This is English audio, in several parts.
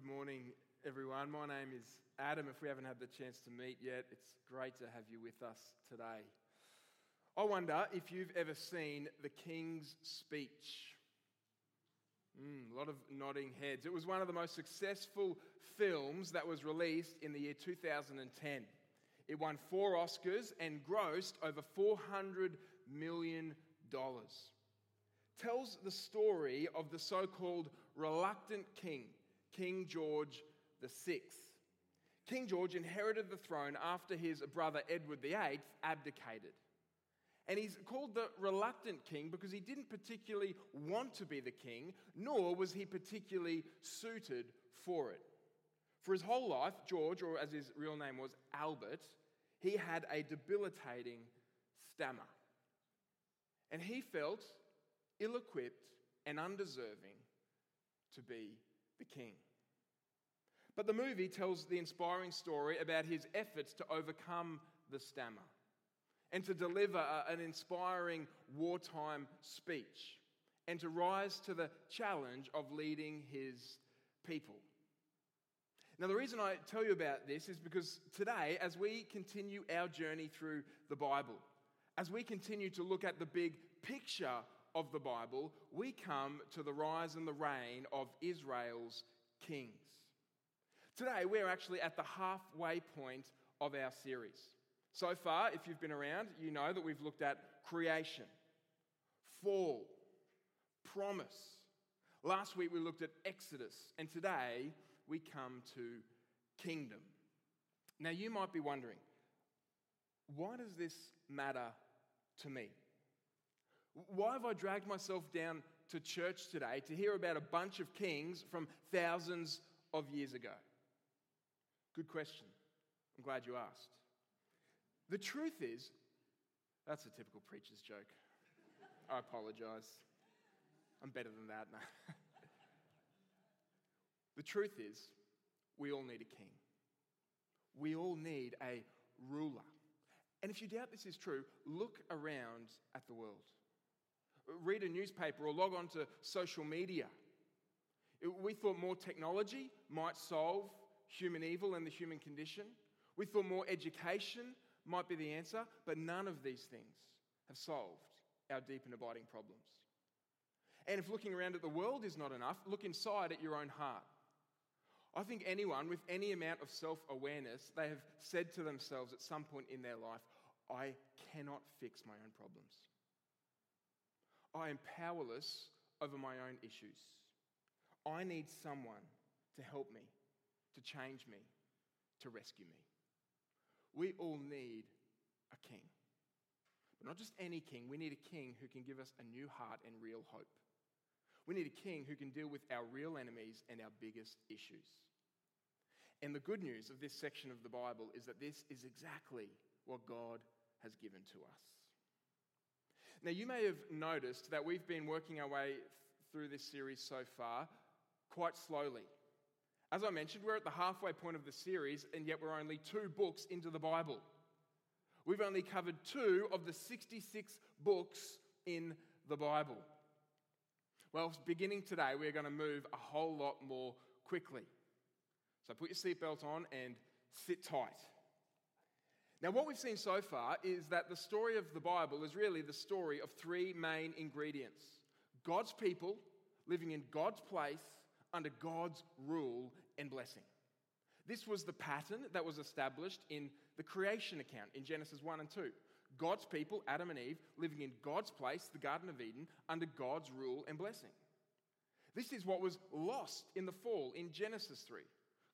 Good morning, everyone. My name is Adam. If we haven't had the chance to meet yet, it's great to have you with us today. I wonder if you've ever seen The King's Speech. Mm, a lot of nodding heads. It was one of the most successful films that was released in the year 2010. It won four Oscars and grossed over $400 million tells the story of the so called reluctant king, King George VI. King George inherited the throne after his brother Edward VIII abdicated. And he's called the reluctant king because he didn't particularly want to be the king, nor was he particularly suited for it. For his whole life, George, or as his real name was, Albert, he had a debilitating stammer. And he felt ill equipped and undeserving to be the king. But the movie tells the inspiring story about his efforts to overcome the stammer and to deliver an inspiring wartime speech and to rise to the challenge of leading his people. Now, the reason I tell you about this is because today, as we continue our journey through the Bible, as we continue to look at the big picture of the Bible, we come to the rise and the reign of Israel's kings. Today, we're actually at the halfway point of our series. So far, if you've been around, you know that we've looked at creation, fall, promise. Last week, we looked at Exodus, and today, we come to kingdom. Now, you might be wondering, why does this matter to me? Why have I dragged myself down to church today to hear about a bunch of kings from thousands of years ago? Good question. I'm glad you asked. The truth is, that's a typical preacher's joke. I apologize. I'm better than that. No. the truth is, we all need a king. We all need a ruler. And if you doubt this is true, look around at the world read a newspaper or log on to social media. We thought more technology might solve human evil and the human condition. We thought more education might be the answer, but none of these things have solved our deep and abiding problems. And if looking around at the world is not enough, look inside at your own heart. I think anyone with any amount of self awareness, they have said to themselves at some point in their life, I cannot fix my own problems. I am powerless over my own issues. I need someone to help me, to change me, to rescue me. We all need a king. But not just any king, we need a king who can give us a new heart and real hope. We need a king who can deal with our real enemies and our biggest issues. And the good news of this section of the Bible is that this is exactly what God has given to us. Now, you may have noticed that we've been working our way through this series so far quite slowly. As I mentioned, we're at the halfway point of the series, and yet we're only two books into the Bible. We've only covered two of the 66 books in the Bible. Well, beginning today, we're going to move a whole lot more quickly. So put your seatbelt on and sit tight. Now, what we've seen so far is that the story of the Bible is really the story of three main ingredients God's people living in God's place under God's rule and blessing. This was the pattern that was established in the creation account in Genesis 1 and 2. God's people, Adam and Eve, living in God's place, the Garden of Eden, under God's rule and blessing. This is what was lost in the fall in Genesis 3.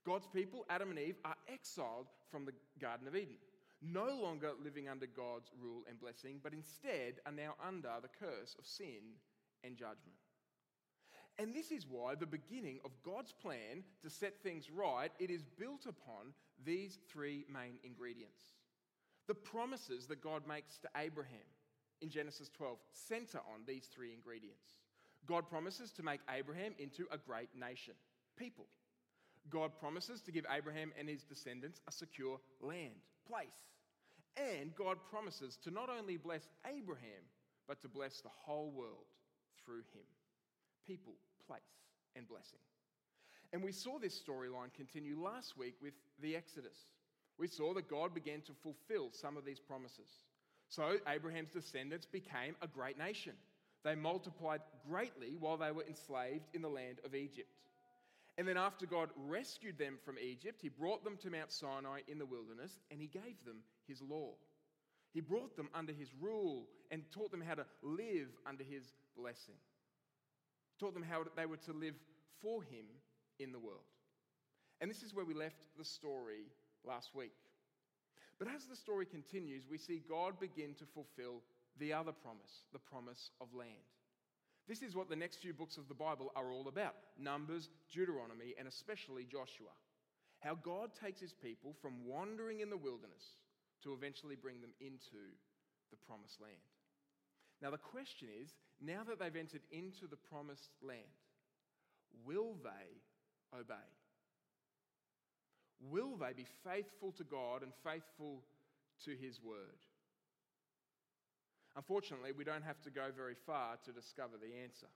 God's people, Adam and Eve, are exiled from the Garden of Eden no longer living under God's rule and blessing, but instead are now under the curse of sin and judgment. And this is why the beginning of God's plan to set things right, it is built upon these three main ingredients. The promises that God makes to Abraham in Genesis 12 center on these three ingredients. God promises to make Abraham into a great nation, people. God promises to give Abraham and his descendants a secure land, place. And God promises to not only bless Abraham, but to bless the whole world through him. People, place, and blessing. And we saw this storyline continue last week with the Exodus. We saw that God began to fulfill some of these promises. So Abraham's descendants became a great nation. They multiplied greatly while they were enslaved in the land of Egypt. And then, after God rescued them from Egypt, He brought them to Mount Sinai in the wilderness and He gave them His law. He brought them under His rule and taught them how to live under His blessing. He taught them how they were to live for Him in the world. And this is where we left the story last week. But as the story continues, we see God begin to fulfill the other promise, the promise of land. This is what the next few books of the Bible are all about Numbers, Deuteronomy, and especially Joshua. How God takes his people from wandering in the wilderness to eventually bring them into the promised land. Now, the question is now that they've entered into the promised land, will they obey? Will they be faithful to God and faithful to his word? Unfortunately, we don't have to go very far to discover the answer.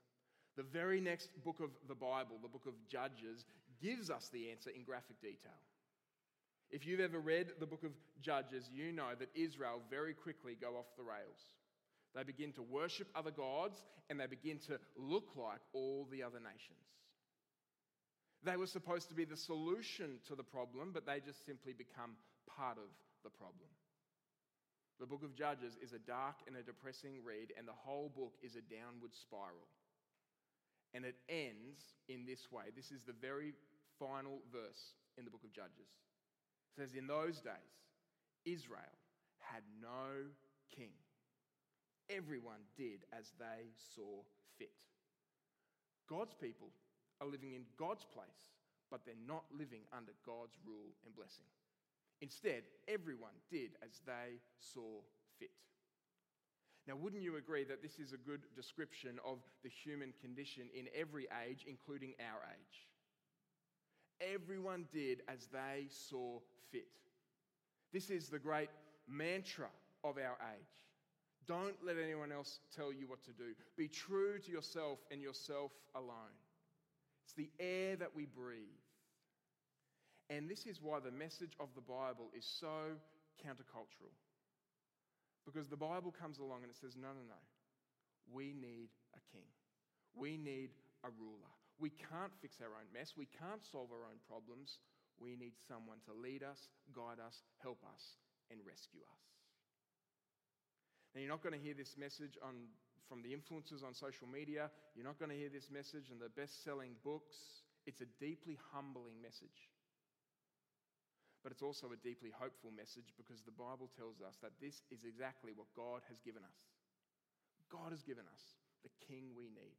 The very next book of the Bible, the book of Judges, gives us the answer in graphic detail. If you've ever read the book of Judges, you know that Israel very quickly go off the rails. They begin to worship other gods and they begin to look like all the other nations. They were supposed to be the solution to the problem, but they just simply become part of the problem. The book of Judges is a dark and a depressing read, and the whole book is a downward spiral. And it ends in this way. This is the very final verse in the book of Judges. It says, In those days, Israel had no king. Everyone did as they saw fit. God's people are living in God's place, but they're not living under God's rule and blessing. Instead, everyone did as they saw fit. Now, wouldn't you agree that this is a good description of the human condition in every age, including our age? Everyone did as they saw fit. This is the great mantra of our age. Don't let anyone else tell you what to do. Be true to yourself and yourself alone. It's the air that we breathe. And this is why the message of the Bible is so countercultural. Because the Bible comes along and it says, no, no, no. We need a king. We need a ruler. We can't fix our own mess. We can't solve our own problems. We need someone to lead us, guide us, help us, and rescue us. Now, you're not going to hear this message on, from the influencers on social media. You're not going to hear this message in the best selling books. It's a deeply humbling message. But it's also a deeply hopeful message because the Bible tells us that this is exactly what God has given us. God has given us the king we need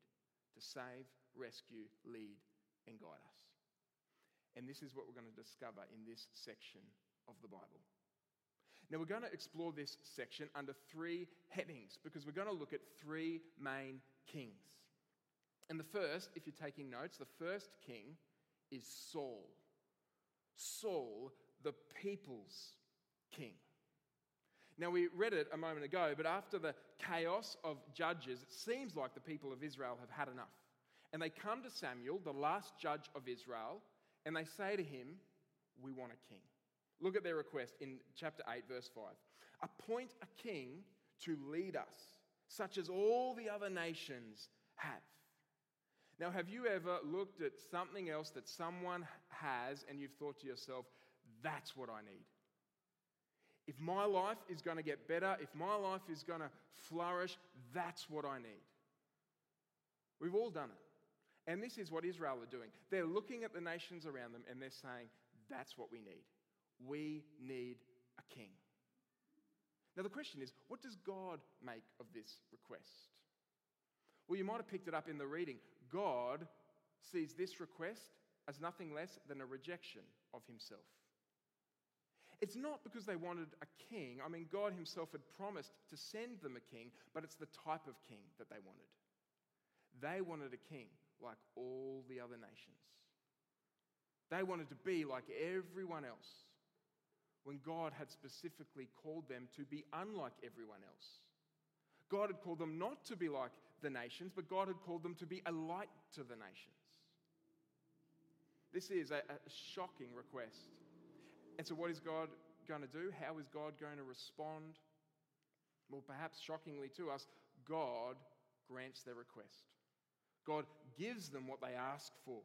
to save, rescue, lead, and guide us. And this is what we're going to discover in this section of the Bible. Now, we're going to explore this section under three headings because we're going to look at three main kings. And the first, if you're taking notes, the first king is Saul. Saul the people's king. Now, we read it a moment ago, but after the chaos of judges, it seems like the people of Israel have had enough. And they come to Samuel, the last judge of Israel, and they say to him, We want a king. Look at their request in chapter 8, verse 5. Appoint a king to lead us, such as all the other nations have. Now, have you ever looked at something else that someone has and you've thought to yourself, that's what I need. If my life is going to get better, if my life is going to flourish, that's what I need. We've all done it. And this is what Israel are doing. They're looking at the nations around them and they're saying, that's what we need. We need a king. Now, the question is, what does God make of this request? Well, you might have picked it up in the reading. God sees this request as nothing less than a rejection of himself. It's not because they wanted a king. I mean, God Himself had promised to send them a king, but it's the type of king that they wanted. They wanted a king like all the other nations. They wanted to be like everyone else when God had specifically called them to be unlike everyone else. God had called them not to be like the nations, but God had called them to be a light to the nations. This is a, a shocking request. And so, what is God going to do? How is God going to respond? Well, perhaps shockingly to us, God grants their request. God gives them what they ask for.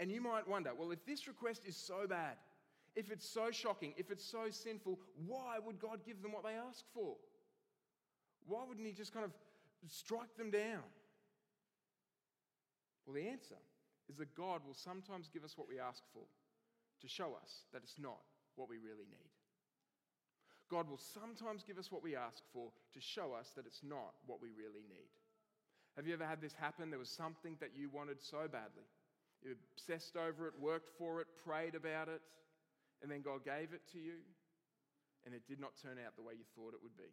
And you might wonder well, if this request is so bad, if it's so shocking, if it's so sinful, why would God give them what they ask for? Why wouldn't He just kind of strike them down? Well, the answer is that God will sometimes give us what we ask for to show us that it's not what we really need. God will sometimes give us what we ask for to show us that it's not what we really need. Have you ever had this happen? There was something that you wanted so badly. You obsessed over it, worked for it, prayed about it, and then God gave it to you, and it did not turn out the way you thought it would be.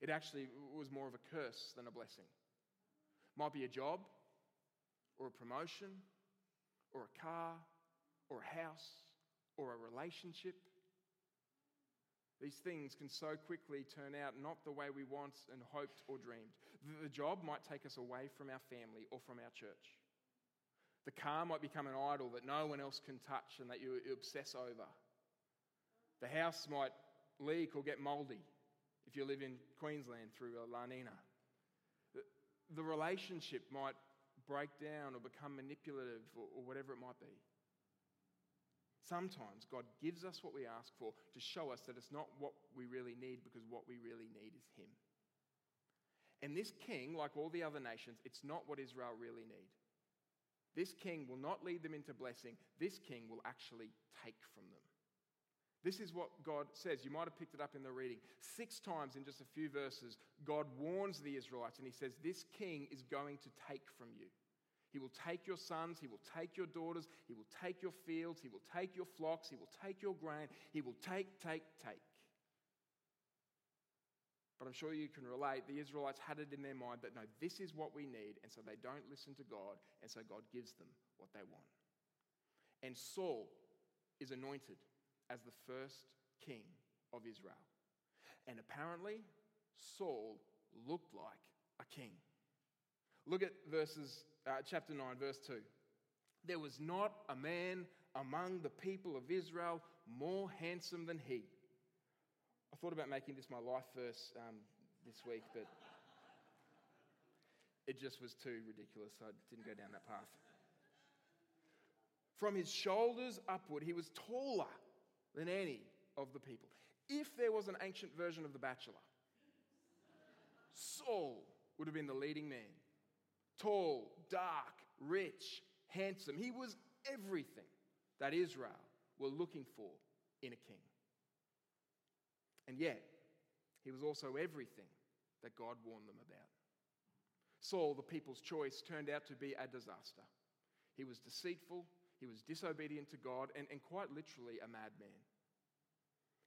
It actually was more of a curse than a blessing. Might be a job, or a promotion, or a car, or a house, or a relationship. These things can so quickly turn out not the way we want and hoped or dreamed. The job might take us away from our family or from our church. The car might become an idol that no one else can touch and that you obsess over. The house might leak or get mouldy if you live in Queensland through La Nina. The relationship might break down or become manipulative or whatever it might be. Sometimes God gives us what we ask for to show us that it's not what we really need because what we really need is Him. And this king, like all the other nations, it's not what Israel really need. This king will not lead them into blessing. This king will actually take from them. This is what God says. You might have picked it up in the reading. Six times in just a few verses, God warns the Israelites and he says, This king is going to take from you. He will take your sons, he will take your daughters, he will take your fields, he will take your flocks, he will take your grain, he will take, take, take. But I'm sure you can relate, the Israelites had it in their mind that no, this is what we need, and so they don't listen to God, and so God gives them what they want. And Saul is anointed as the first king of Israel. And apparently, Saul looked like a king. Look at verses, uh, chapter 9, verse 2. There was not a man among the people of Israel more handsome than he. I thought about making this my life verse um, this week, but it just was too ridiculous, I didn't go down that path. From his shoulders upward, he was taller than any of the people. If there was an ancient version of The Bachelor, Saul would have been the leading man. Tall, dark, rich, handsome. He was everything that Israel were looking for in a king. And yet, he was also everything that God warned them about. Saul, the people's choice, turned out to be a disaster. He was deceitful, he was disobedient to God and, and quite literally a madman.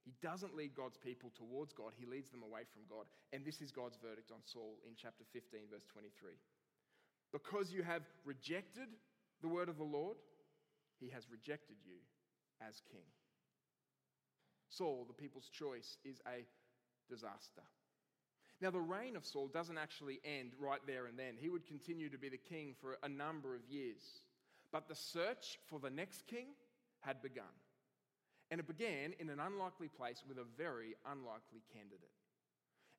He doesn't lead God's people towards God, he leads them away from God. And this is God's verdict on Saul in chapter 15, verse 23. Because you have rejected the word of the Lord, he has rejected you as king. Saul, the people's choice, is a disaster. Now, the reign of Saul doesn't actually end right there and then. He would continue to be the king for a number of years. But the search for the next king had begun. And it began in an unlikely place with a very unlikely candidate.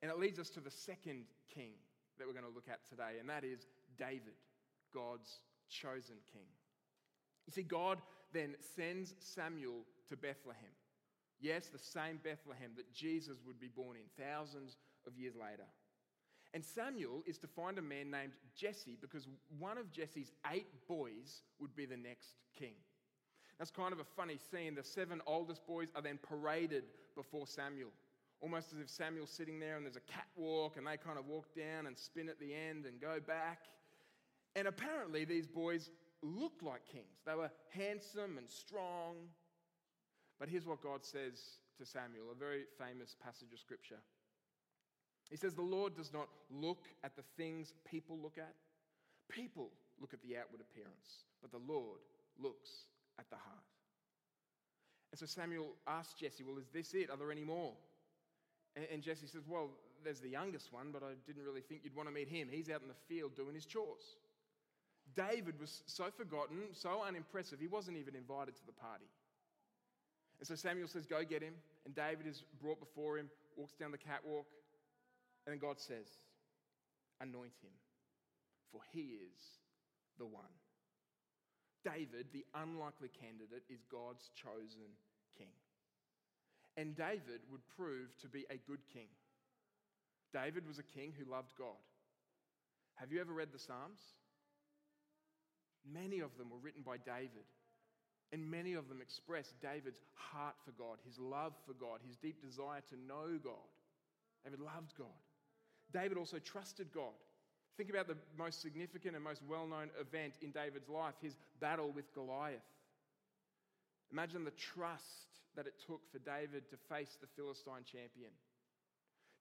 And it leads us to the second king that we're going to look at today, and that is David, God's chosen king. You see, God then sends Samuel to Bethlehem. Yes, the same Bethlehem that Jesus would be born in thousands of years later. And Samuel is to find a man named Jesse because one of Jesse's eight boys would be the next king. That's kind of a funny scene. The seven oldest boys are then paraded before Samuel, almost as if Samuel's sitting there and there's a catwalk and they kind of walk down and spin at the end and go back. And apparently, these boys looked like kings. They were handsome and strong. But here's what God says to Samuel, a very famous passage of scripture. He says, The Lord does not look at the things people look at. People look at the outward appearance, but the Lord looks at the heart. And so Samuel asks Jesse, Well, is this it? Are there any more? And Jesse says, Well, there's the youngest one, but I didn't really think you'd want to meet him. He's out in the field doing his chores. David was so forgotten, so unimpressive, he wasn't even invited to the party. And so Samuel says, Go get him. And David is brought before him, walks down the catwalk. And then God says, Anoint him, for he is the one. David, the unlikely candidate, is God's chosen king. And David would prove to be a good king. David was a king who loved God. Have you ever read the Psalms? Many of them were written by David. And many of them express David's heart for God, his love for God, his deep desire to know God. David loved God. David also trusted God. Think about the most significant and most well known event in David's life his battle with Goliath. Imagine the trust that it took for David to face the Philistine champion.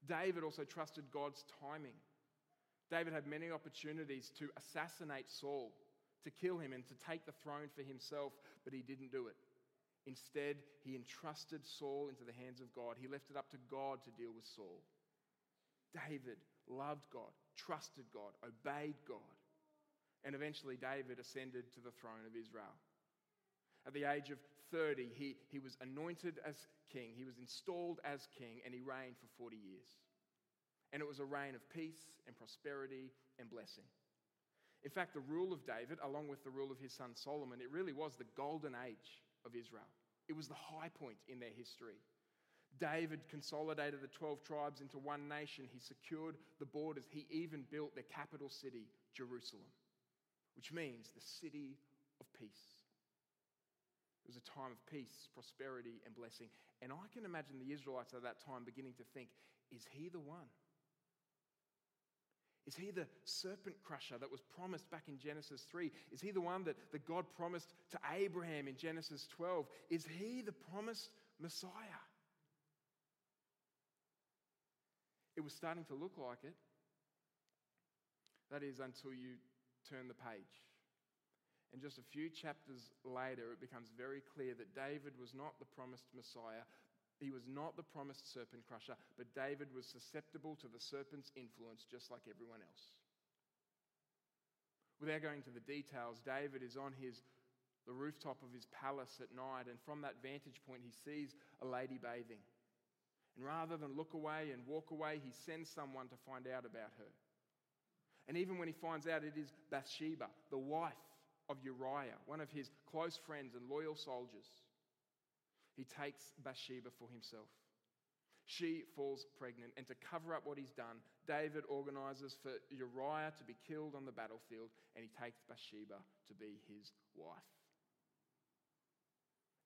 David also trusted God's timing. David had many opportunities to assassinate Saul to kill him and to take the throne for himself, but he didn't do it. Instead, he entrusted Saul into the hands of God. He left it up to God to deal with Saul. David loved God, trusted God, obeyed God. And eventually, David ascended to the throne of Israel. At the age of 30, he, he was anointed as king, he was installed as king, and he reigned for 40 years. And it was a reign of peace and prosperity and blessing. In fact, the rule of David, along with the rule of his son Solomon, it really was the golden age of Israel. It was the high point in their history. David consolidated the 12 tribes into one nation. He secured the borders. He even built their capital city, Jerusalem, which means the city of peace. It was a time of peace, prosperity, and blessing. And I can imagine the Israelites at that time beginning to think, is he the one? Is he the serpent crusher that was promised back in Genesis 3? Is he the one that, that God promised to Abraham in Genesis 12? Is he the promised Messiah? It was starting to look like it. That is, until you turn the page. And just a few chapters later, it becomes very clear that David was not the promised Messiah, he was not the promised serpent crusher, but David was susceptible to the serpent's influence just like everyone else. Without going to the details, David is on his, the rooftop of his palace at night, and from that vantage point, he sees a lady bathing. And rather than look away and walk away, he sends someone to find out about her. And even when he finds out it is Bathsheba, the wife of Uriah, one of his close friends and loyal soldiers, he takes Bathsheba for himself. She falls pregnant, and to cover up what he's done, David organizes for Uriah to be killed on the battlefield, and he takes Bathsheba to be his wife.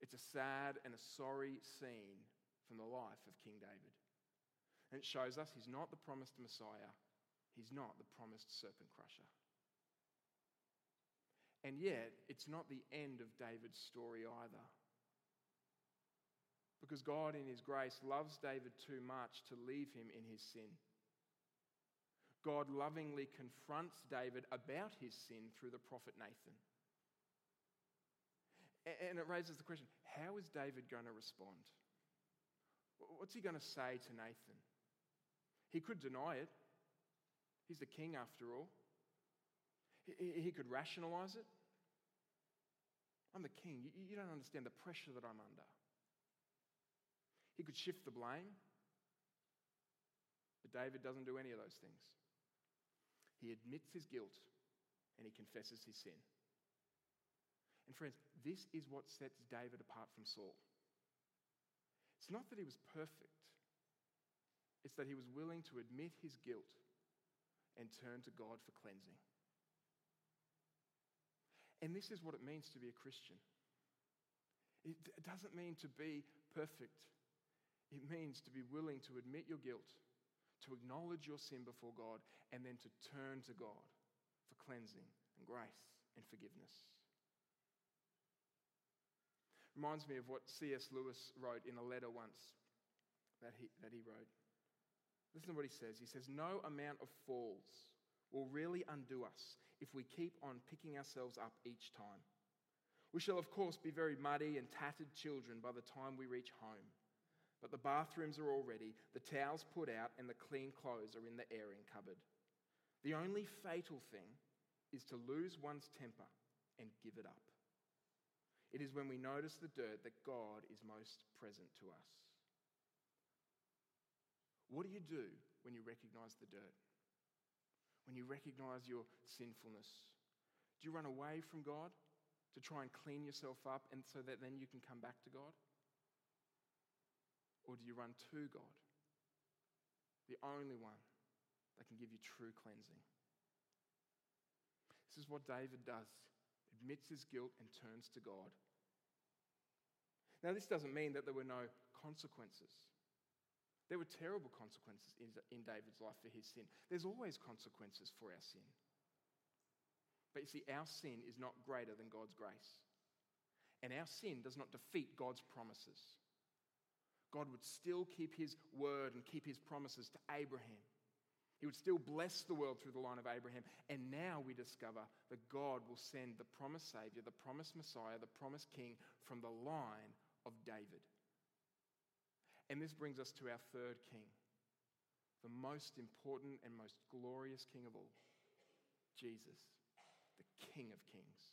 It's a sad and a sorry scene from the life of King David. And it shows us he's not the promised Messiah, he's not the promised serpent crusher. And yet, it's not the end of David's story either because God, in His grace, loves David too much to leave him in his sin. God lovingly confronts David about his sin through the prophet Nathan. And it raises the question how is David going to respond? What's he going to say to Nathan? He could deny it. He's the king after all. He could rationalize it. I'm the king. You don't understand the pressure that I'm under. He could shift the blame. But David doesn't do any of those things. He admits his guilt and he confesses his sin. And friends, this is what sets David apart from Saul. It's not that he was perfect, it's that he was willing to admit his guilt and turn to God for cleansing. And this is what it means to be a Christian. It doesn't mean to be perfect. It means to be willing to admit your guilt, to acknowledge your sin before God, and then to turn to God for cleansing and grace and forgiveness. Reminds me of what C.S. Lewis wrote in a letter once that he, that he wrote. Listen to what he says. He says, No amount of falls will really undo us if we keep on picking ourselves up each time. We shall, of course, be very muddy and tattered children by the time we reach home. But the bathrooms are all ready, the towels put out, and the clean clothes are in the airing cupboard. The only fatal thing is to lose one's temper and give it up. It is when we notice the dirt that God is most present to us. What do you do when you recognize the dirt? When you recognize your sinfulness? Do you run away from God to try and clean yourself up and so that then you can come back to God? Or do you run to God, the only one that can give you true cleansing? This is what David does admits his guilt and turns to God. Now, this doesn't mean that there were no consequences. There were terrible consequences in David's life for his sin. There's always consequences for our sin. But you see, our sin is not greater than God's grace. And our sin does not defeat God's promises. God would still keep his word and keep his promises to Abraham. He would still bless the world through the line of Abraham. And now we discover that God will send the promised Savior, the promised Messiah, the promised King from the line of David. And this brings us to our third king, the most important and most glorious king of all, Jesus, the King of Kings.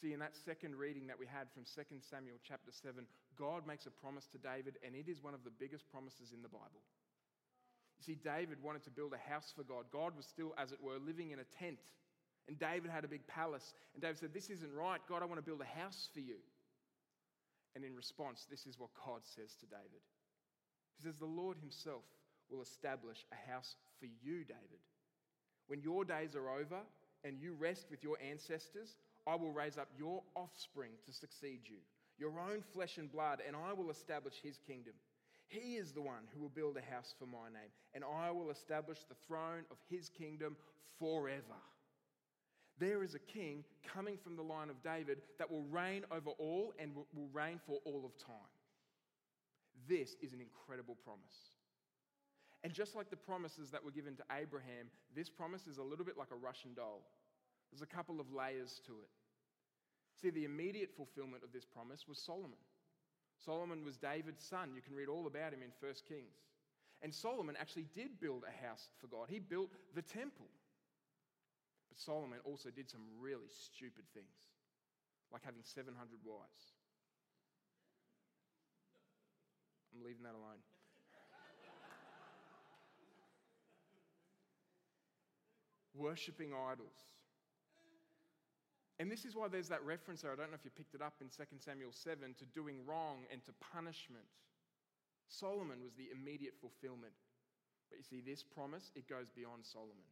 See, in that second reading that we had from 2 Samuel chapter 7, God makes a promise to David, and it is one of the biggest promises in the Bible. You see, David wanted to build a house for God. God was still, as it were, living in a tent. And David had a big palace. And David said, This isn't right. God, I want to build a house for you. And in response, this is what God says to David He says, The Lord Himself will establish a house for you, David. When your days are over and you rest with your ancestors, I will raise up your offspring to succeed you, your own flesh and blood, and I will establish His kingdom. He is the one who will build a house for my name, and I will establish the throne of his kingdom forever. There is a king coming from the line of David that will reign over all and will reign for all of time. This is an incredible promise. And just like the promises that were given to Abraham, this promise is a little bit like a Russian doll. There's a couple of layers to it. See, the immediate fulfillment of this promise was Solomon. Solomon was David's son. You can read all about him in 1 Kings. And Solomon actually did build a house for God, he built the temple. But Solomon also did some really stupid things, like having 700 wives. I'm leaving that alone. Worshipping idols. And this is why there's that reference there. I don't know if you picked it up in 2 Samuel 7 to doing wrong and to punishment. Solomon was the immediate fulfillment. But you see, this promise, it goes beyond Solomon.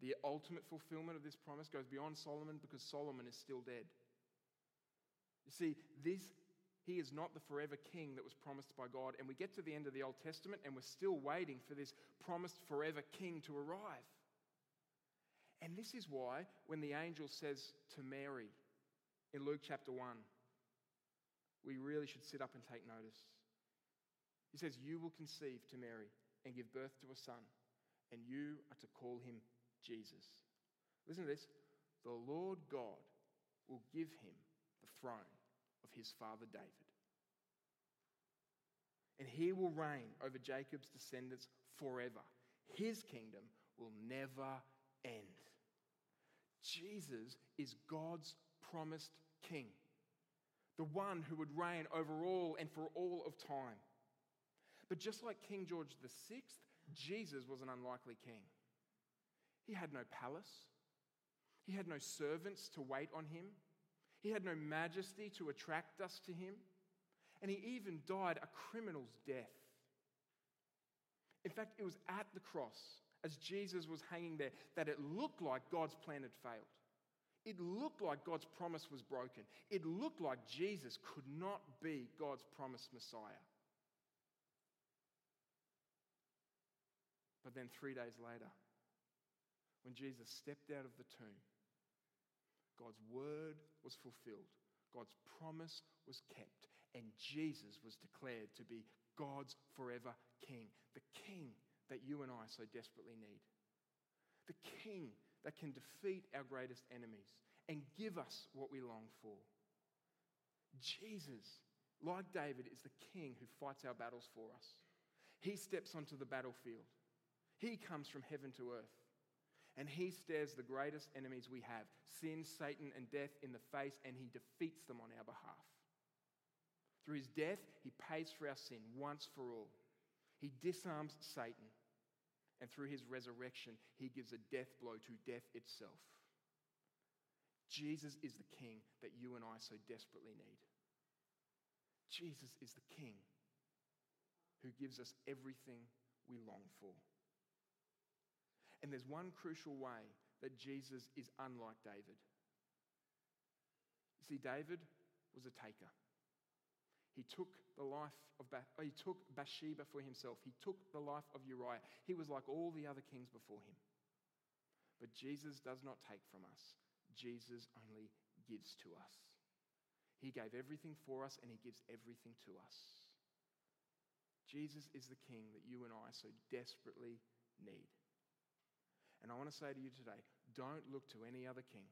The ultimate fulfillment of this promise goes beyond Solomon because Solomon is still dead. You see, this he is not the forever king that was promised by God. And we get to the end of the Old Testament and we're still waiting for this promised forever king to arrive. And this is why, when the angel says to Mary in Luke chapter 1, we really should sit up and take notice. He says, You will conceive to Mary and give birth to a son, and you are to call him Jesus. Listen to this the Lord God will give him the throne of his father David. And he will reign over Jacob's descendants forever. His kingdom will never end. Jesus is God's promised king, the one who would reign over all and for all of time. But just like King George VI, Jesus was an unlikely king. He had no palace, he had no servants to wait on him, he had no majesty to attract us to him, and he even died a criminal's death. In fact, it was at the cross as Jesus was hanging there that it looked like God's plan had failed. It looked like God's promise was broken. It looked like Jesus could not be God's promised Messiah. But then three days later, when Jesus stepped out of the tomb, God's word was fulfilled, God's promise was kept, and Jesus was declared to be God's forever King, the King that you and I so desperately need. The King that can defeat our greatest enemies and give us what we long for. Jesus, like David, is the King who fights our battles for us. He steps onto the battlefield, He comes from heaven to earth. And he stares the greatest enemies we have sin, Satan, and death in the face, and he defeats them on our behalf. Through his death, he pays for our sin once for all. He disarms Satan, and through his resurrection, he gives a death blow to death itself. Jesus is the king that you and I so desperately need. Jesus is the king who gives us everything we long for. And there's one crucial way that Jesus is unlike David. You see, David was a taker. He took the life of ba- he took Bathsheba for himself. He took the life of Uriah. He was like all the other kings before him. But Jesus does not take from us. Jesus only gives to us. He gave everything for us and he gives everything to us. Jesus is the king that you and I so desperately need. And I want to say to you today don't look to any other king.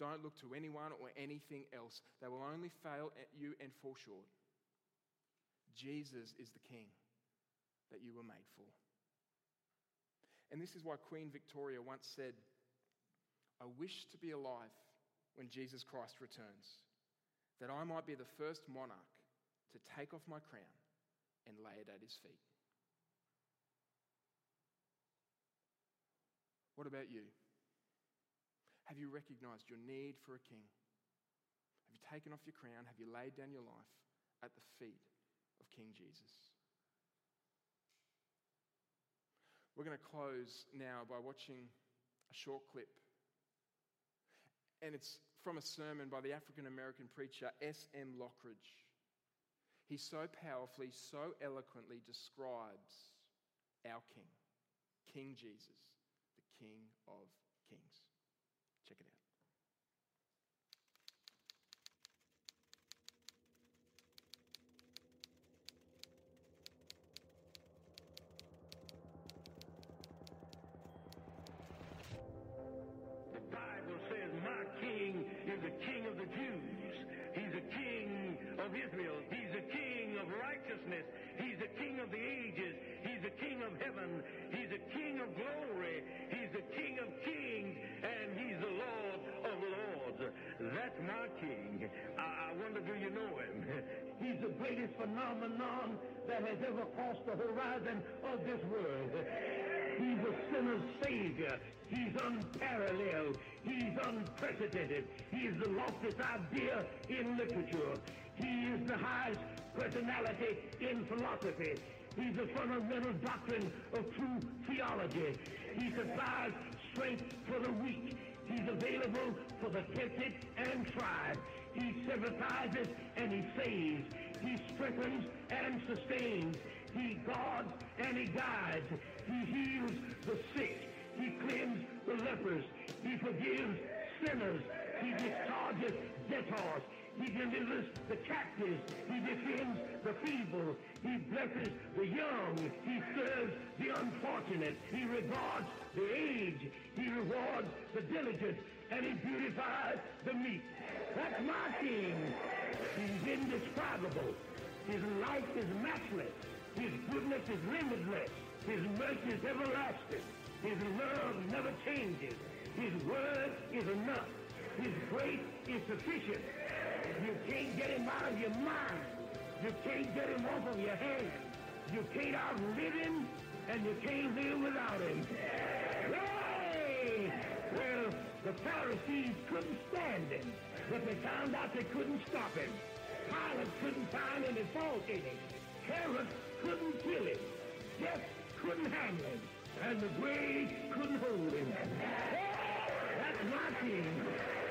Don't look to anyone or anything else. They will only fail at you and fall short. Jesus is the king that you were made for. And this is why Queen Victoria once said, I wish to be alive when Jesus Christ returns, that I might be the first monarch to take off my crown and lay it at his feet. What about you? Have you recognized your need for a king? Have you taken off your crown? Have you laid down your life at the feet of King Jesus? We're going to close now by watching a short clip. And it's from a sermon by the African American preacher S.M. Lockridge. He so powerfully, so eloquently describes our King, King Jesus. The King of phenomenon that has ever crossed the horizon of this world. He's a sinner's savior. He's unparalleled. He's unprecedented. He is the loftiest idea in literature. He is the highest personality in philosophy. He's the fundamental doctrine of true theology. He supplies strength for the weak. He's available for the tempted and tried. He sympathizes and he saves. He strengthens and sustains. He guards and he guides. He heals the sick. He cleanses the lepers. He forgives sinners. He discharges debtors. He delivers the captives. He defends the feeble. He blesses the young. He serves the unfortunate. He regards the aged. He rewards the diligent. And he beautifies the meek. That's my king. He's indescribable. His life is matchless. His goodness is limitless. His mercy is everlasting. His love never changes. His word is enough. His grace is sufficient. You can't get him out of your mind. You can't get him off of your hands. You can't outlive him, and you can't live without him. Hey! Well, the Pharisees couldn't stand him, but they found out they couldn't stop him. Pilate couldn't find any fault in him. Herod couldn't kill him. Death couldn't handle him. And the grave couldn't hold him. That's my king.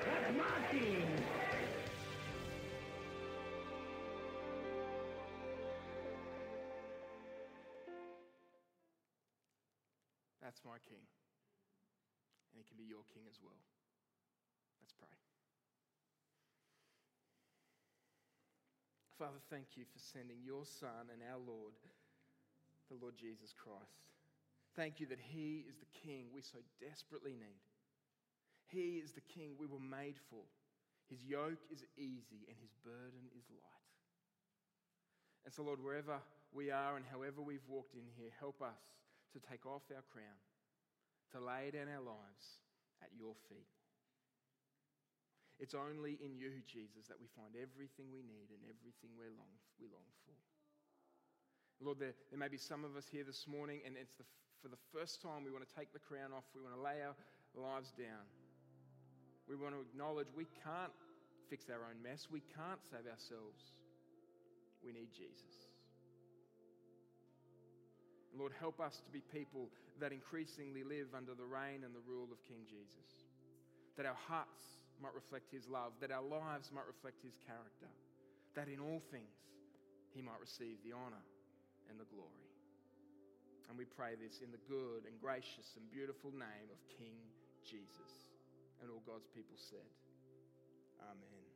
That's my king. That's my king. And he can be your king as well. Let's pray. Father, thank you for sending your Son and our Lord, the Lord Jesus Christ. Thank you that He is the King we so desperately need. He is the King we were made for. His yoke is easy and His burden is light. And so, Lord, wherever we are and however we've walked in here, help us to take off our crown, to lay down our lives at your feet. It's only in you, Jesus, that we find everything we need and everything we long, we long for. Lord, there, there may be some of us here this morning, and it's the, for the first time we want to take the crown off. We want to lay our lives down. We want to acknowledge we can't fix our own mess, we can't save ourselves. We need Jesus. Lord, help us to be people that increasingly live under the reign and the rule of King Jesus. That our hearts might reflect his love, that our lives might reflect his character, that in all things he might receive the honor and the glory. And we pray this in the good and gracious and beautiful name of King Jesus. And all God's people said, Amen.